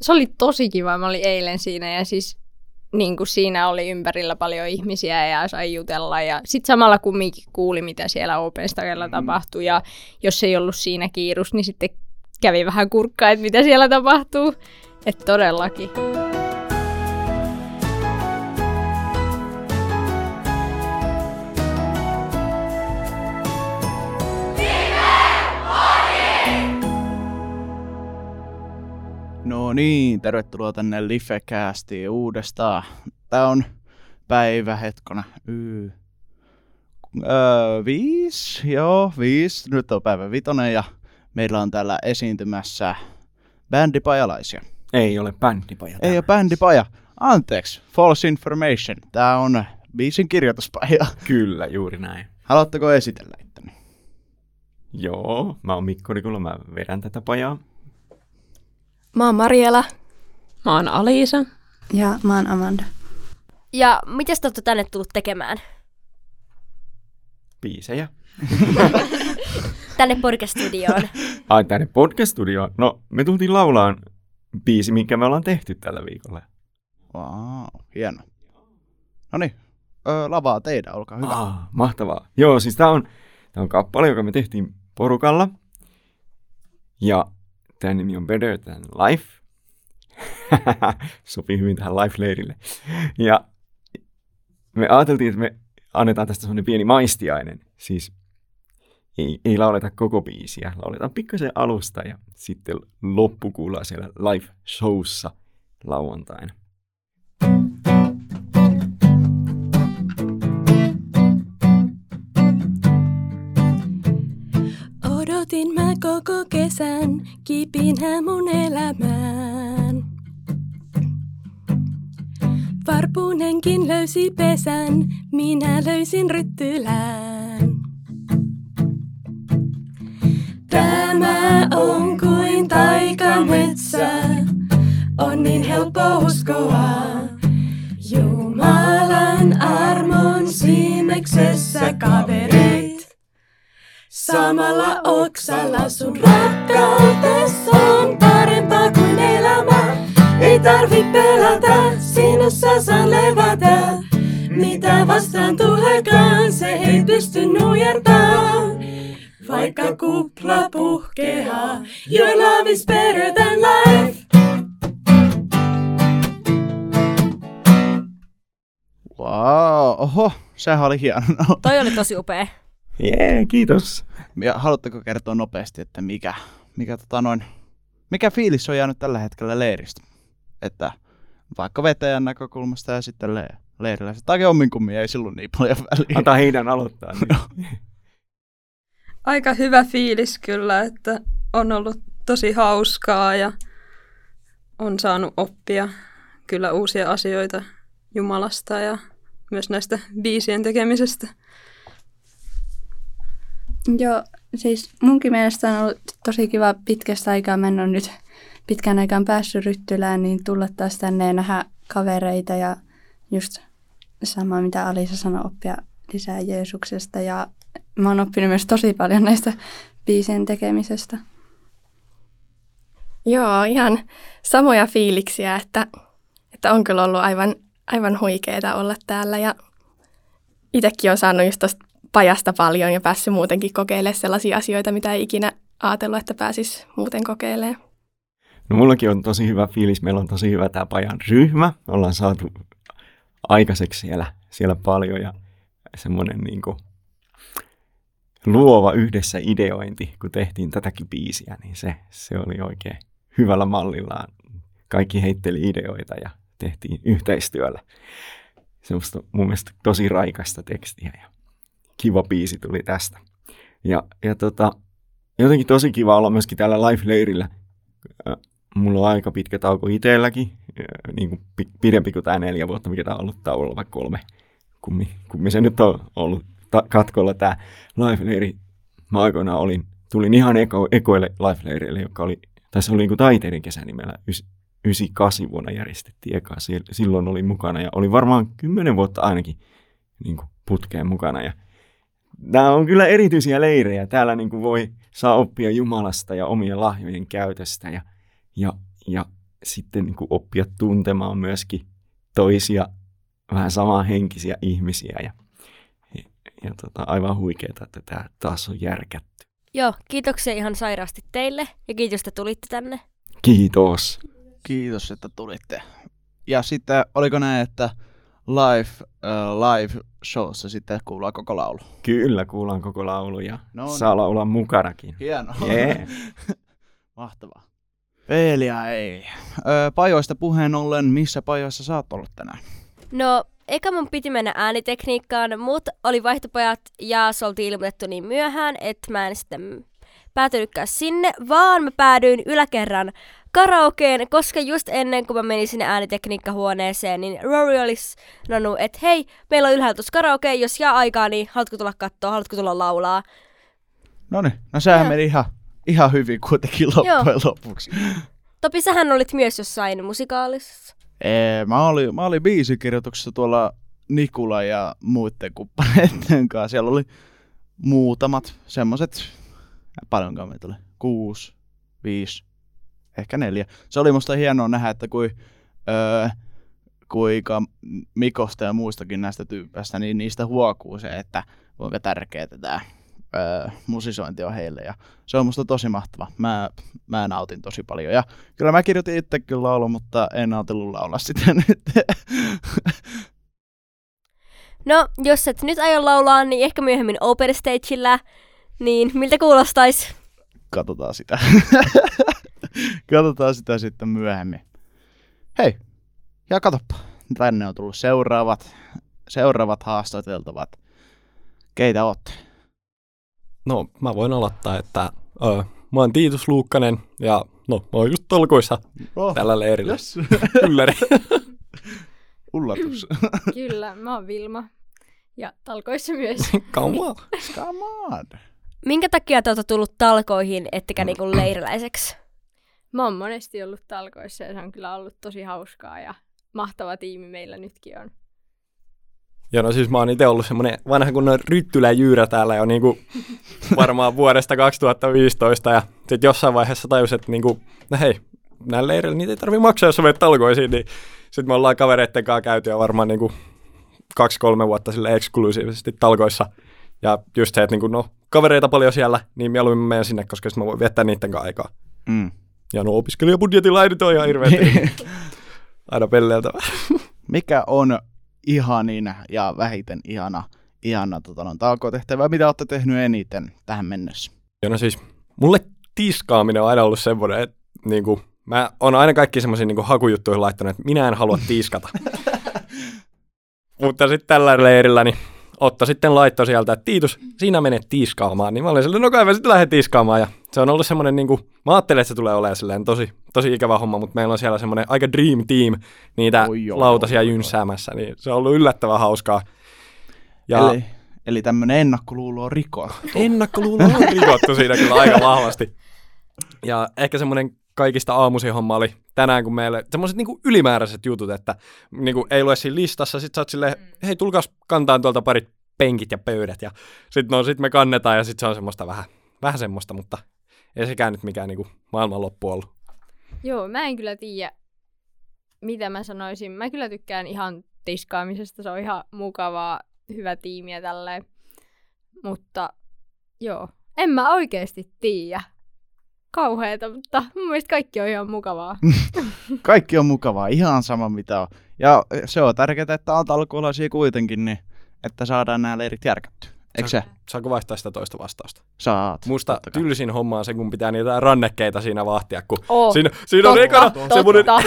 se oli tosi kiva. Mä olin eilen siinä ja siis niin kuin siinä oli ympärillä paljon ihmisiä ja sai jutella. Ja sitten samalla kumminkin kuuli, mitä siellä Open Starilla mm. tapahtui. Ja jos ei ollut siinä kiirus, niin sitten kävi vähän kurkkaa, että mitä siellä tapahtuu. Että todellakin. No niin, tervetuloa tänne Lifecastiin uudestaan. Tää on päivä hetkona. Y- öö, viisi, joo, viisi. Nyt on päivä vitonen ja meillä on täällä esiintymässä bändipajalaisia. Ei ole bändipaja. Ei ole bändipaja. Anteeksi, false information. Tää on biisin kirjoituspaja. Kyllä, juuri näin. Haluatteko esitellä itteni? Joo, mä oon Mikko Rikulla, mä vedän tätä pajaa. Mä oon Mariela. Mä oon Aliisa. Ja mä oon Amanda. Ja mitä te olette tänne tullut tekemään? Biisejä. Tänne podcast-studioon. Ai tänne podcast-studioon. No, me tultiin laulaan biisi, minkä me ollaan tehty tällä viikolla. Wow, hieno. No niin, lavaa teidän, olkaa hyvä. Ah, mahtavaa. Joo, siis tää on, tää on kappale, joka me tehtiin porukalla. Ja Tämä nimi on Better Than Life. Sopii hyvin tähän Life-leirille. Ja me ajateltiin, että me annetaan tästä semmoinen pieni maistiainen. Siis ei, ei lauleta koko biisiä, lauletaan pikkasen alusta ja sitten loppu kuullaan siellä live-showssa lauantaina. Koko kesän, kipinä mun elämään. Varpunenkin löysi pesän, minä löysin ryttylään. Tämä on kuin taikametsä, on niin helppo uskoa. Jumalan armon siimeksessä kaveri. Samalla oksalla sun rakkautessa on parempaa kuin elämä. Ei tarvi pelätä, sinussa saa levätä. Mitä vastaan tulekaan, se ei pysty nujertaa. Vaikka kupla puhkeaa, your love is better than life. Wow, oho, sehän oli hieno. Toi oli tosi upea. Jee, yeah, kiitos. Ja haluatteko kertoa nopeasti, että mikä, mikä, tota noin, mikä fiilis on jäänyt tällä hetkellä leiristä? Että vaikka vetäjän näkökulmasta ja sitten le- leirillä. Tai kummin ei silloin niin paljon väliä. Antaa heidän aloittaa. Niin. Aika hyvä fiilis kyllä, että on ollut tosi hauskaa ja on saanut oppia kyllä uusia asioita Jumalasta ja myös näistä biisien tekemisestä. Joo, siis munkin mielestä on ollut tosi kiva pitkästä aikaa. Ole nyt pitkän aikaan päässyt Ryttylään, niin tulla taas tänne ja nähdä kavereita ja just sama, mitä Alisa sanoi, oppia lisää Jeesuksesta. Ja mä oon oppinut myös tosi paljon näistä biisien tekemisestä. Joo, ihan samoja fiiliksiä, että, että on kyllä ollut aivan, aivan huikeeta olla täällä ja itsekin on saanut just tosta pajasta paljon ja päässyt muutenkin kokeilemaan sellaisia asioita, mitä ei ikinä ajatellut, että pääsis muuten kokeilemaan. No mullakin on tosi hyvä fiilis. Meillä on tosi hyvä tämä pajan ryhmä. Ollaan saatu aikaiseksi siellä, siellä paljon ja semmoinen niin kuin luova yhdessä ideointi, kun tehtiin tätäkin biisiä, niin se, se oli oikein hyvällä mallillaan. Kaikki heitteli ideoita ja tehtiin yhteistyöllä. Semmoista mun mielestä tosi raikasta tekstiä ja kiva biisi tuli tästä. Ja, ja tota, jotenkin tosi kiva olla myöskin täällä live-leirillä. Mulla on aika pitkä tauko itselläkin, niin kuin pidempi kuin tämä neljä vuotta, mikä tämä on ollut tauolla, vaikka kolme, kummi, kummi se nyt on ollut ta- katkolla tämä live-leiri. Mä aikoinaan olin, tulin ihan eko, ekoille live-leireille, joka oli, se oli niin kuin kesä nimellä, 98 vuonna järjestettiin eka, silloin olin mukana ja oli varmaan kymmenen vuotta ainakin niin kuin putkeen mukana ja nämä on kyllä erityisiä leirejä. Täällä niin kuin voi saa oppia Jumalasta ja omien lahjojen käytöstä ja, ja, ja sitten niin kuin oppia tuntemaan myöskin toisia vähän samanhenkisiä ihmisiä ja, ja, ja tota, aivan huikeeta, että tämä taas on järkätty. Joo, kiitoksia ihan sairaasti teille ja kiitos, että tulitte tänne. Kiitos. Kiitos, että tulitte. Ja sitten oliko näin, että live, uh, live showssa sitten kuullaan koko laulu? Kyllä, kuullaan koko laulu ja No niin. saa laulaa mukanakin. Hienoa. Yeah. Mahtavaa. Peeliä ei. Öö, pajoista puheen ollen, missä pajoissa sä oot ollut tänään? No, eka mun piti mennä äänitekniikkaan, mutta oli vaihtopajat ja se oltiin ilmoitettu niin myöhään, että mä en sitten päätynytkään sinne, vaan mä päädyin yläkerran karaokeen, koska just ennen kuin mä menin sinne äänitekniikkahuoneeseen, niin Rory olisi sanonut, että hei, meillä on ylhäällä tuossa karaoke, jos jää aikaa, niin haluatko tulla katsoa, haluatko tulla laulaa? No niin, no sehän meni ihan, ihan hyvin kuitenkin loppujen Joo. lopuksi. Topi, sähän olit myös jossain musikaalissa. Ee, mä, olin, mä olin biisikirjoituksessa tuolla Nikula ja muiden kumppaneiden kanssa. Siellä oli muutamat semmoset, paljonkaan meitä oli, kuusi, viisi, ehkä neljä. Se oli musta hienoa nähdä, että kui, öö, kuinka Mikosta ja muistakin näistä tyypeistä, niin niistä huokuu se, että kuinka tärkeää tämä öö, musisointi on heille. Ja se on musta tosi mahtava. Mä, mä nautin tosi paljon. Ja kyllä mä kirjoitin itsekin laulu, mutta en ajatellut laulaa sitä nyt. No, jos et nyt aio laulaa, niin ehkä myöhemmin Open Stagella, niin miltä kuulostaisi? Katsotaan sitä. Katsotaan sitä sitten myöhemmin. Hei, ja katoppa. Tänne on tullut seuraavat, seuraavat haastateltavat. Keitä ootte? No, mä voin aloittaa, että ö, mä oon Tiitus Luukkanen ja no, mä oon just tolkuissa Oh, tällä leirillä. yes. Ylläri. Ullatus. Kyllä, mä oon Vilma. Ja talkoissa myös. Come on. Come on. Minkä takia te olette tullut talkoihin, ettekä niinku leiriläiseksi? Mä oon monesti ollut talkoissa ja se on kyllä ollut tosi hauskaa ja mahtava tiimi meillä nytkin on. Ja no siis mä oon itse ollut semmonen vanha kunnon ryttyläjyyrä täällä jo niinku varmaan vuodesta 2015 ja sit jossain vaiheessa tajus, että niinku, no hei, näillä leireillä niitä ei tarvi maksaa, jos sä menet talkoisiin, niin sit me ollaan kavereitten kanssa käyty jo varmaan niinku kaksi-kolme vuotta sille eksklusiivisesti talkoissa. Ja just se, että niinku, no, kavereita paljon siellä, niin mieluummin menen sinne, koska sit mä voin viettää niiden kanssa aikaa. Mm. Ja no opiskelijabudjetilla ei nyt ole ihan hirveästi aina pelleiltä. Mikä on ihanin ja vähiten ihana, ihana tota, no, talkotehtävä? Mitä olette tehnyt eniten tähän mennessä? Ja no siis, mulle tiskaaminen on aina ollut semmoinen, että niinku, mä oon aina kaikki semmoisiin niinku hakujuttuihin laittanut, että minä en halua tiskata. Mutta sitten tällä leirillä, niin Otto sitten laittoi sieltä, että Tiitus, sinä menet tiskaamaan. Niin mä olin silleen, no kai mä sitten lähden tiskaamaan. Ja se on ollut semmoinen, niin kuin, mä ajattelin, että se tulee olemaan silleen tosi, tosi ikävä homma, mutta meillä on siellä semmoinen aika dream team niitä Oi joo, lautasia jynsäämässä. Niin se on ollut yllättävän hauskaa. Ja Eli, eli tämmöinen ennakkoluulo on rikottu. ennakkoluulo on rikottu siinä kyllä aika vahvasti. Ja ehkä semmoinen kaikista aamuisin homma oli tänään, kun meille semmoiset niinku ylimääräiset jutut, että niinku ei lue siinä listassa, sit sä oot silleen, hei tulkaas kantaan tuolta parit penkit ja pöydät, ja sit, no, sit me kannetaan, ja sit se on semmoista vähän, vähän semmoista, mutta ei sekään nyt mikään niinku maailmanloppu ollut. Joo, mä en kyllä tiedä, mitä mä sanoisin. Mä kyllä tykkään ihan tiskaamisesta, se on ihan mukavaa, hyvä tiimi ja tälleen. Mutta joo, en mä oikeasti tiedä. Kauheeta, mutta mun mielestä kaikki on ihan mukavaa. Kaikki on mukavaa, ihan sama mitä on. Ja se on tärkeää, että on talkoolaisia kuitenkin, niin että saadaan nämä leirit järkätty. Eikö se? Saanko vaihtaa sitä toista vastausta? Saat. Musta totta kai. tylsin homma on se, kun pitää niitä rannekkeita siinä vahtia, kun Oh, siinä, siinä on ekana semmoinen totta.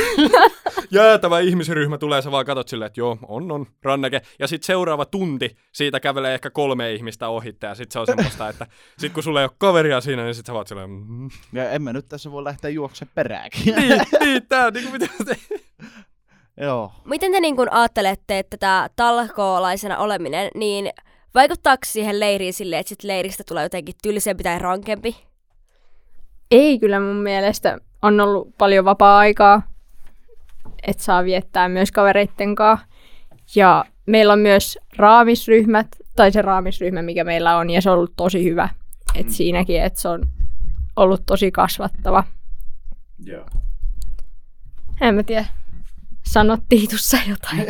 jäätävä ihmisryhmä tulee, sä vaan katot silleen, että joo, on, on, ranneke. Ja sitten seuraava tunti, siitä kävelee ehkä kolme ihmistä ohitte, ja sitten se on semmoista, että sit kun sulla ei ole kaveria siinä, niin sit sä vaat silleen, mm, Ja emme nyt tässä voi lähteä juokse perääkin. niin, niin, tää on niinku mitä te... Joo. Miten te niin kun ajattelette, että tämä talkoolaisena oleminen, niin vaikuttaako siihen leiriin silleen, että sit leiristä tulee jotenkin tylsempi tai rankempi? Ei kyllä mun mielestä on ollut paljon vapaa-aikaa, että saa viettää myös kavereitten kanssa. Ja meillä on myös raamisryhmät, tai se raamisryhmä, mikä meillä on, ja se on ollut tosi hyvä. Et siinäkin, että se on ollut tosi kasvattava. Joo. En mä tiedä. Sano Tiitussa jotain.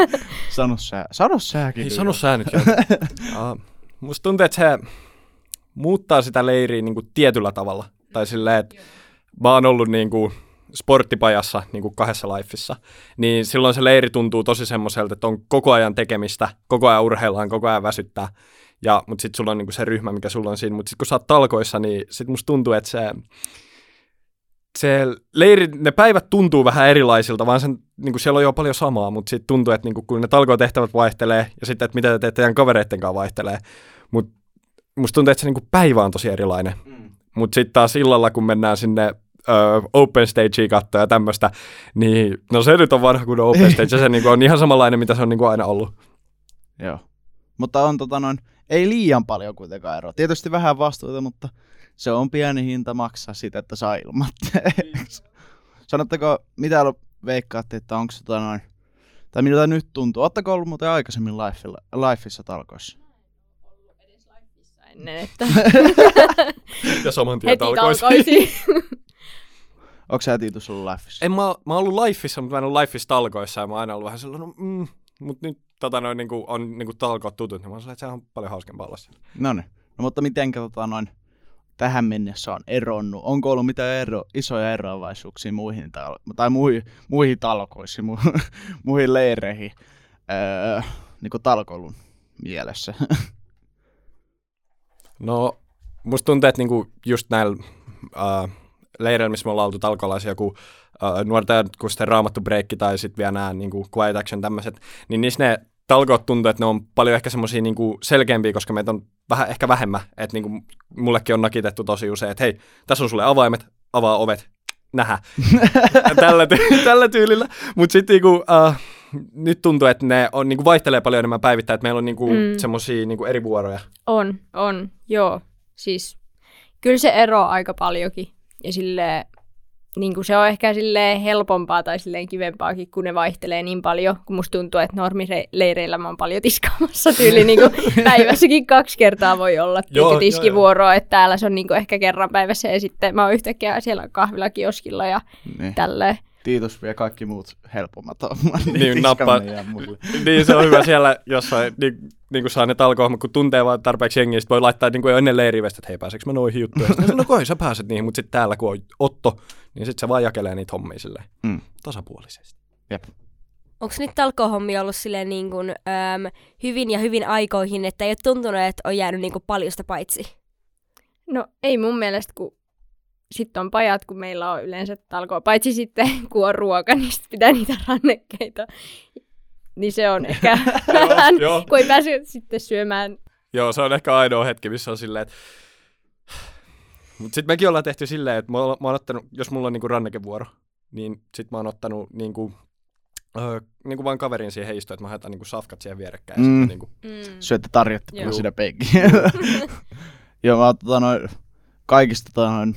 Sano sä, sano säkin. Ei sano sä nyt uh, musta tuntuu, että se muuttaa sitä leiriä niin kuin tietyllä tavalla. Tai silleen, että mä oon ollut niin kuin sporttipajassa niin kuin kahdessa lifeissa, niin silloin se leiri tuntuu tosi semmoiselta, että on koko ajan tekemistä, koko ajan urheillaan, koko ajan väsyttää. Ja, mutta sitten sulla on niin kuin se ryhmä, mikä sulla on siinä. Mutta sitten kun sä oot talkoissa, niin sitten musta tuntuu, että se, se leiri, ne päivät tuntuu vähän erilaisilta, vaan sen, niin kuin siellä on jo paljon samaa, mutta sitten tuntuu, että niin kuin, kun ne talkootehtävät vaihtelee ja sitten, että mitä te teette teidän kavereitten kanssa vaihtelee. Mutta musta tuntuu, että se niin kuin päivä on tosi erilainen. Mm. Mutta sitten taas illalla, kun mennään sinne ö, open stagea katsoa ja tämmöistä, niin no se nyt on vanha kuin open stage, ja se niin kuin on ihan samanlainen, mitä se on niin kuin aina ollut. Joo. Mutta on tota noin, ei liian paljon kuitenkaan eroa. Tietysti vähän vastuuta, mutta se on pieni hinta maksaa siitä, että saa ilmatteeksi. Sanotteko, mitä veikkaatte, että onko tota noin, tai miltä nyt tuntuu? Oletteko ollut muuten aikaisemmin lifeilla, lifeissa talkoissa? Ennen, että Ja saman tien talkoisiin. Onko sä Tiitus ollut lifeissa? En mä, mä oon ollut lifeissa, mutta mä en ollut lifeissa talkoissa, ja mä oon aina ollut vähän sellainen, no, mm, mutta nyt tota noin, niin kuin, on niin kuin talkoot tutut, niin mä oon sellainen, että se on paljon hauskempaa olla siellä. No niin. No mutta mitenkä tota noin, tähän mennessä on eronnut? Onko ollut mitään ero, isoja eroavaisuuksia muihin, tal- tai muihin, muihin talkoisiin, mu- muihin leireihin, öö, niin kuin talkoilun mielessä? No, musta tuntuu, että niinku just näillä äh, leireillä, missä me ollaan oltu talkolaisia, joku äh, nuorten aikuisten raamattu breikki tai sitten vielä nämä niinku quiet action tämmöiset, niin niissä ne talkoot tuntuu, että ne on paljon ehkä semmoisia niinku selkeämpiä, koska meitä on vähän, ehkä vähemmän. Että niinku mullekin on nakitettu tosi usein, että hei, tässä on sulle avaimet, avaa ovet, nähä. tällä, ty- tällä tyylillä. Mutta sitten niinku, äh, nyt tuntuu, että ne on, niinku vaihtelee paljon enemmän päivittäin, että meillä on niinku Mm. mm. semmoisia niinku eri vuoroja. On, on, joo. Siis kyllä se eroaa aika paljonkin. Ja silleen, niin kuin se on ehkä silleen helpompaa tai silleen kivempaakin, kun ne vaihtelee niin paljon, kun musta tuntuu, että normileireillä mä oon paljon tiskaamassa tyyli niin kuin päivässäkin kaksi kertaa voi olla Joo, joo, tiskivuoroa, että täällä se on niin kuin ehkä kerran päivässä ja sitten mä oon yhtäkkiä siellä kahvilakioskilla ja niin. tälleen. Tiitus vie kaikki muut helpommat on. Niin, nappaa. Ja mulle. niin se on hyvä siellä jossain, niin, niin kuin saa ne talkohommat, kun tuntee vaan tarpeeksi jengiä, sit voi laittaa niin kuin jo ennen leirivestä, että hei pääseekö mä noihin juttuihin. Sitten no kai sä pääset niihin, mutta sitten täällä kun on Otto, niin sitten se vaan jakelee niitä hommia silleen Mm. tasapuolisesti. Jep. Onko nyt talkohommia ollut silleen niin kuin, äm, hyvin ja hyvin aikoihin, että ei ole tuntunut, että on jäänyt niin kuin paljosta paitsi? No ei mun mielestä, kun sitten on pajat, kun meillä on yleensä talkoa. Paitsi sitten, kun on ruoka, niin sit pitää niitä rannekkeita. Niin se on ehkä vähän, kun ei pääse sitten syömään. Joo, se on ehkä ainoa hetki, missä on silleen, että... Mutta sitten mekin ollaan tehty silleen, että mä oon, mä oon ottanut, jos mulla on niinku rannekevuoro, niin sit mä oon ottanut niinku, öö, niinku vaan kaverin siihen heistoon, että mä haetaan niinku safkat siihen vierekkäin. Mm. Mm. Niinku, Mm. Syötte tarjottavaa Joo. siinä penkiä. Joo, mä oon tota noin, kaikista tota noin,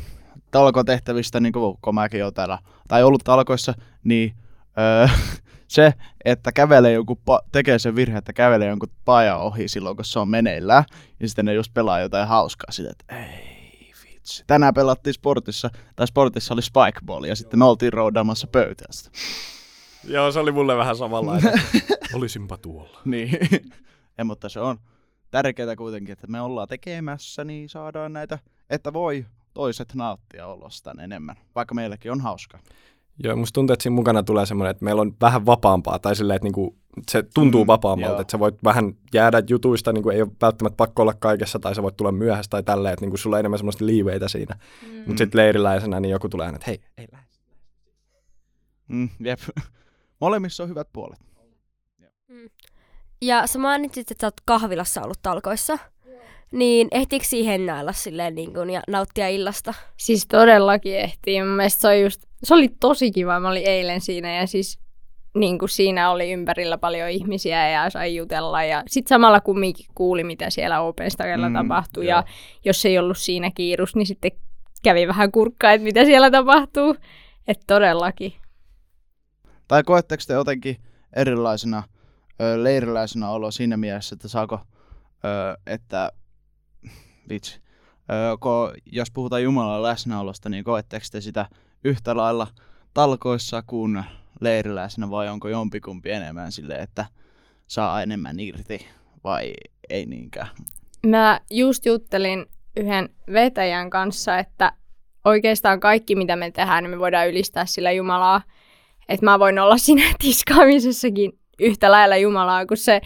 talkotehtävistä, niin kuin mäkin oon täällä, tai ollut talkoissa, niin öö, se, että kävelee joku, pa- tekee sen virhe, että kävelee jonkun paja ohi silloin, kun se on meneillään, ja sitten ne just pelaa jotain hauskaa sitä, että ei vitsi. Tänään pelattiin sportissa, tai sportissa oli spikeball, ja sitten me oltiin roudaamassa pöytään sitä. Joo, se oli mulle vähän samanlainen. Olisinpa tuolla. Niin, ja, mutta se on tärkeää kuitenkin, että me ollaan tekemässä, niin saadaan näitä, että voi toiset nauttia olostaan enemmän, vaikka meilläkin on hauskaa. Joo, musta tuntuu, että siinä mukana tulee semmoinen, että meillä on vähän vapaampaa, tai silleen, että niinku, se tuntuu Mm, mm, vapaammalta, joo. että sä voit vähän jäädä jutuista, niinku, ei ole välttämättä pakko olla kaikessa, tai sä voit tulla myöhässä tai tälleen, että niinku, sulla on enemmän semmoista liiveitä siinä. Mm. Mutta sitten leiriläisenä, niin joku tulee aina, että hei, ei lähde. Mm, jep. Molemmissa on hyvät puolet. Ja sä mainitsit, että sä oot kahvilassa ollut talkoissa. Niin ehtiikö siihen näillä silleen niin kuin, ja nauttia illasta? Siis todellakin. Mun mielestä se, on just, se oli tosi kiva. Mä olin eilen siinä ja siis niin kuin siinä oli ympärillä paljon ihmisiä ja sai jutella. Ja sitten samalla kumminkin kuuli, mitä siellä Open Stagella Mm, mm, tapahtui. joo. Ja jos ei ollut siinä kiirus, niin sitten kävi vähän kurkkaa, että mitä siellä tapahtuu. Että todellakin. Tai koetteko te jotenkin erilaisena ö, leiriläisenä olo siinä mielessä, että saako, ö, että vitsi, ö, ko, jos puhutaan Jumalan läsnäolosta, niin koetteko te sitä yhtä lailla talkoissa kuin leiriläisenä vai onko jompikumpi enemmän sille, että saa enemmän irti vai ei niinkään? Mä just juttelin yhden vetäjän kanssa, että oikeastaan kaikki, mitä me tehdään, niin me voidaan ylistää sillä Jumalaa. Että mä voin olla siinä tiskaamisessakin yhtä lailla Jumalaa kuin se,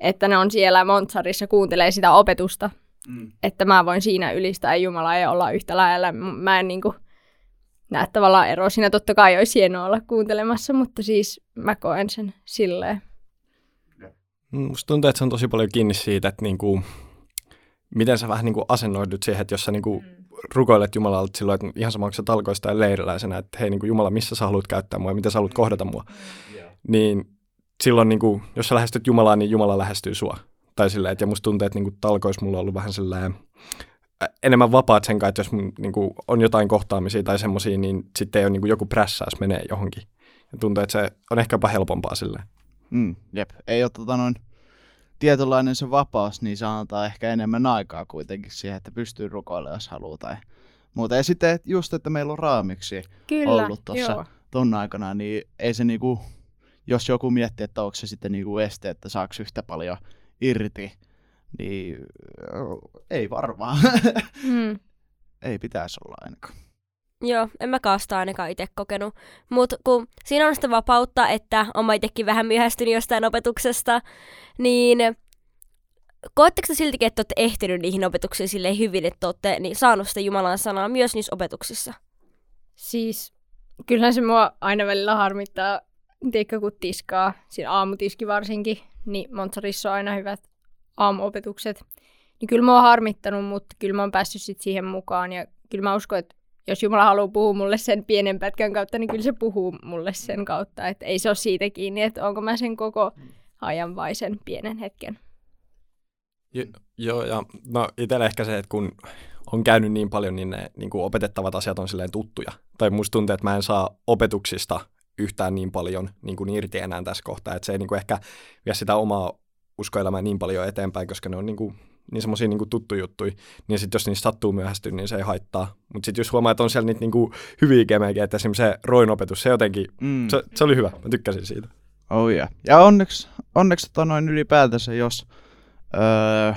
että ne on siellä Montsarissa kuuntelee sitä opetusta. Mm. Että mä voin siinä ylistää Jumalaa ja olla yhtä lailla. Mä en niinku näe tavallaan eroa siinä. Totta kai olisi hienoa olla kuuntelemassa, mutta siis mä koen sen silleen. Musta tuntuu, että se on tosi paljon kiinni siitä, että niinku, miten sä vähän niinku asennoidut siihen, että jos sä niinku mm. rukoilet Jumalalta silloin, että ihan sama se talkoista ja leiriläisenä, että hei niinku Jumala, missä sä haluat käyttää mua ja miten sä haluat kohdata mua, yeah. niin silloin niinku, jos sä lähestyt Jumalaa, niin Jumala lähestyy sua. Tai silleen, että ja musta tuntuu, että niinku talkois mulla on ollut vähän sellainen enemmän vapaat sen kanssa, että jos mun, niinku, on jotain kohtaamisia tai semmoisia, niin sitten ei ole niinku, joku prässäys menee johonkin. Ja tuntuu, että se on ehkäpä helpompaa silleen. Mm, jep, ei ole tota noin tietynlainen se vapaus, niin se antaa ehkä enemmän aikaa kuitenkin siihen, että pystyy rukoilemaan, jos haluaa tai muuta. Ja sitten just, että meillä on raamiksi Kyllä, ollut tuossa ton aikana, niin ei se niinku, jos joku miettii, että onko se sitten niinku este, että saako yhtä paljon irti, niin ei varmaan. Mm. ei pitäisi olla ainakaan. Joo, en mä kaasta ainakaan itse kokenut. Mutta kun siinä on sitä vapautta, että on itsekin vähän myöhästynyt jostain opetuksesta, niin koetteko te siltikin, että olette ehtinyt niihin opetuksiin silleen hyvin, että olette niin, saanut sitä Jumalan sanaa myös niissä opetuksissa? Siis kyllähän se mua aina välillä harmittaa, tiedätkö, kun tiskaa, siinä aamutiski varsinkin, niin Montsarissa on aina hyvät aamuopetukset. Niin kyllä mä oon harmittanut, mutta kyllä mä oon päässyt sit siihen mukaan ja kyllä mä uskon, että jos Jumala haluaa puhua mulle sen pienen pätkän kautta, niin kyllä se puhuu mulle sen kautta. Että ei se ole siitä kiinni, että onko mä sen koko ajan vai sen pienen hetken. Jo, joo, ja no itsellä ehkä se, että kun on käynyt niin paljon, niin ne niin kuin opetettavat asiat on silleen tuttuja. Tai musta tuntuu, että mä en saa opetuksista yhtään niin paljon niin kuin irti enää tässä kohtaa, että se ei niin kuin ehkä vie sitä omaa uskoelämää niin paljon eteenpäin, koska ne on niin kuin niin semmoisia niin tuttu juttui, niin sitten jos niistä sattuu myöhästyä, niin se ei haittaa. Mutta sitten jos huomaa, että on siellä niitä niin kuin hyviä kemejä, että esimerkiksi se roinopetus, se jotenkin, mm. se, se, oli hyvä, mä tykkäsin siitä. Oh yeah. Ja onneksi, onneksi tota noin ylipäätänsä, jos, öö,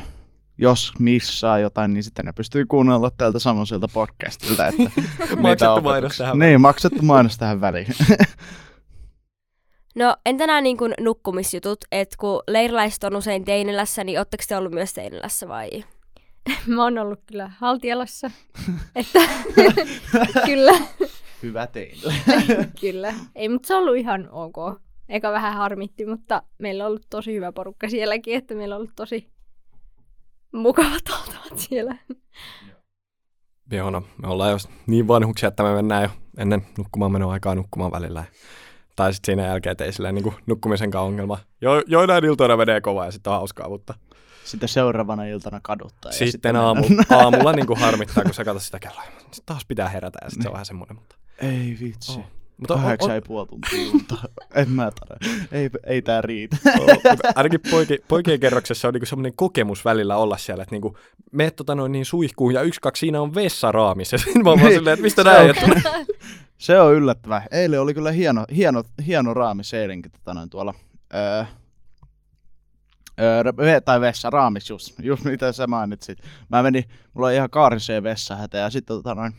jos missaa jotain, niin sitten ne pystyy kuunnella tältä samaiselta podcastilta. Että maksettu mainos tähän Niin, maksettu mainos tähän väliin. No entä nämä niin kuin nukkumisjutut, että kun leiriläiset on usein Teinilässä, niin oletteko te ollut myös Teinilässä vai? Mä oon ollut kyllä Haltialassa, että kyllä. Hyvä teille. kyllä, ei, mutta se on ollut ihan ok. Eikä vähän harmitti, mutta meillä on ollut tosi hyvä porukka sielläkin, että meillä on ollut tosi mukavat oltavat siellä. Joo, no, me ollaan jo niin vanhuksia, että me mennään jo ennen nukkumaan menoa aikaa nukkumaan välillä. Tai sitten siinä jälkeen, ei sillä niin nukkumisenkaan ongelma. Jo, joinain iltoina menee kovaa ja sitten on hauskaa, mutta... Sitten seuraavana iltana kaduttaa. Sitten, sitten aamu, aamulla niin kuin harmittaa, kun sä katsot sitä kelloa. Sitten taas pitää herätä ja sitten se on niin. vähän semmoinen. Mutta... Ei vitsi. Oh. Mutta Kahdeksan on, on... puoli tuntia en mä tarvitse. Ei, ei tää riitä. Oh, ainakin poiki, poikien kerroksessa on niinku semmoinen kokemus välillä olla siellä, että niinku, meet tota noin niin suihkuun ja yksi, kaksi, siinä on vessaraamis. Ja mä oon vaan silleen, että mistä näin? Se on yllättävää. Eilen oli kyllä hieno, hieno, hieno raamis eilenkin tota noin tuolla. Öö, öö, tai vessa, raamis just, just mitä sä mainitsit. Mä menin, mulla on ihan kaariseen vessahätä ja sitten tota noin,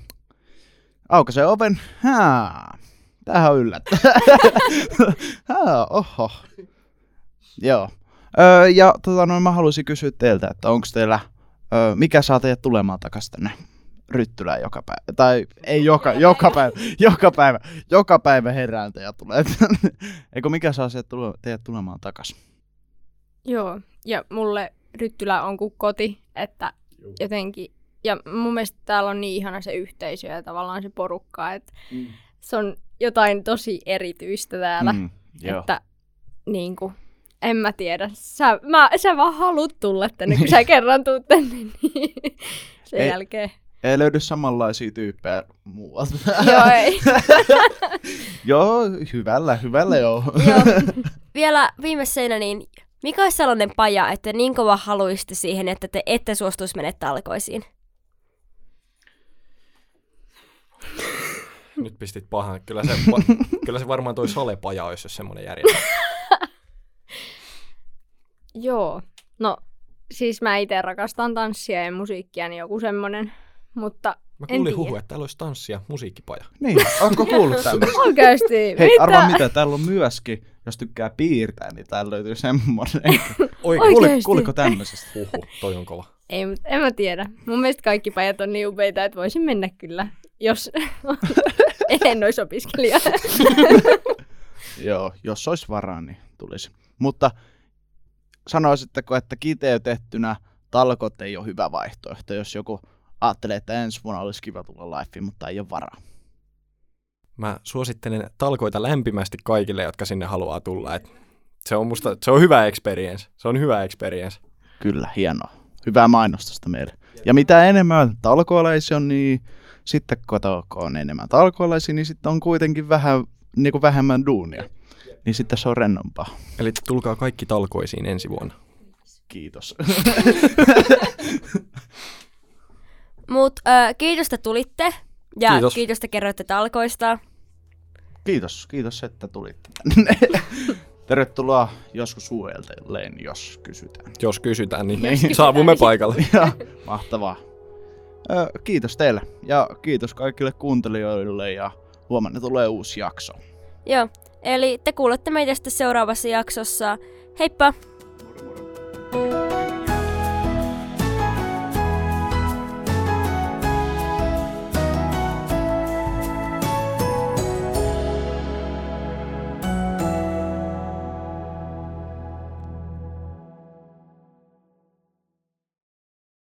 aukaisen oven, haa, tämähän on yllättävää. oho. Joo. Öö, ja tota noin, mä haluaisin kysyä teiltä, että onko teillä, öö, mikä saa teidät tulemaan takaisin tänne ryttylään joka päivä. Tai ei joka, joka päivä, joka päivä, joka päivä herääntä ja tulee. Eikö mikä saa tule, teidät tulemaan takaisin? Joo, ja mulle ryttylä on kuin koti, että jotenkin, ja mun mielestä täällä on niin ihana se yhteisö ja tavallaan se porukka, että mm. se on jotain tosi erityistä täällä, mm, että niin kuin, en mä tiedä. Sä, mä, sä vaan haluat tulla tänne, kun sä kerran tuut tänne, niin sen ei, jälkeen ei löydy samanlaisia tyyppejä muualta. Joo, ei. joo, hyvällä, hyvällä joo. joo. Vielä viimeisenä, niin mikä olisi sellainen paja, että niin kova haluaisitte siihen, että te ette suostuisi mennä talkoisiin? Nyt pistit pahan. Kyllä se, va- kyllä se varmaan toi solepaja olisi, jos semmoinen järjestää. Joo. No, siis mä itse rakastan tanssia ja musiikkia, niin joku semmonen. Mutta Mä kuulin huhua, että täällä olisi tanssia, musiikkipaja. Niin, onko kuullut tämmöistä? oikeasti, Hei, mitä? arvaa mitä, täällä on myöskin, jos tykkää piirtää, niin täällä löytyy semmonen. Oi, kuuliko tämmöisestä? huhu, toi on kova. Ei, mut en mä tiedä. Mun mielestä kaikki pajat on niin upeita, että voisin mennä kyllä, jos en olisi opiskelija. Joo, jos olisi varaa, niin tulisi. Mutta sanoisitteko, että kiteytettynä talkot ei ole hyvä vaihtoehto, jos joku ajattelee, että ensi vuonna olisi kiva tulla lifeen, mutta ei ole varaa. Mä suosittelen talkoita lämpimästi kaikille, jotka sinne haluaa tulla. Et se on musta, se on hyvä experience. Se on hyvä experience. Kyllä, hienoa. Hyvää mainostusta meille. Ja mitä enemmän talkoolaisia on, niin sitten kun on enemmän talkoolaisia, niin sitten on kuitenkin vähän, niin kuin vähemmän duunia. Niin sitten se on rennompaa. Eli tulkaa kaikki talkoisiin ensi vuonna. Kiitos. Mut äh, kiitos, että tulitte. Ja Kiitos. kiitos, että kerroitte talkoista. Kiitos, kiitos, että tulitte tänne. Tervetuloa joskus uudelleen, jos kysytään. Jos kysytään, niin Niin. saavumme paikalle. Ja, mahtavaa. Ö, kiitos teille ja kiitos kaikille kuuntelijoille ja huomenna tulee uusi jakso. Joo, eli te kuulette meitä sitten seuraavassa jaksossa. Heippa!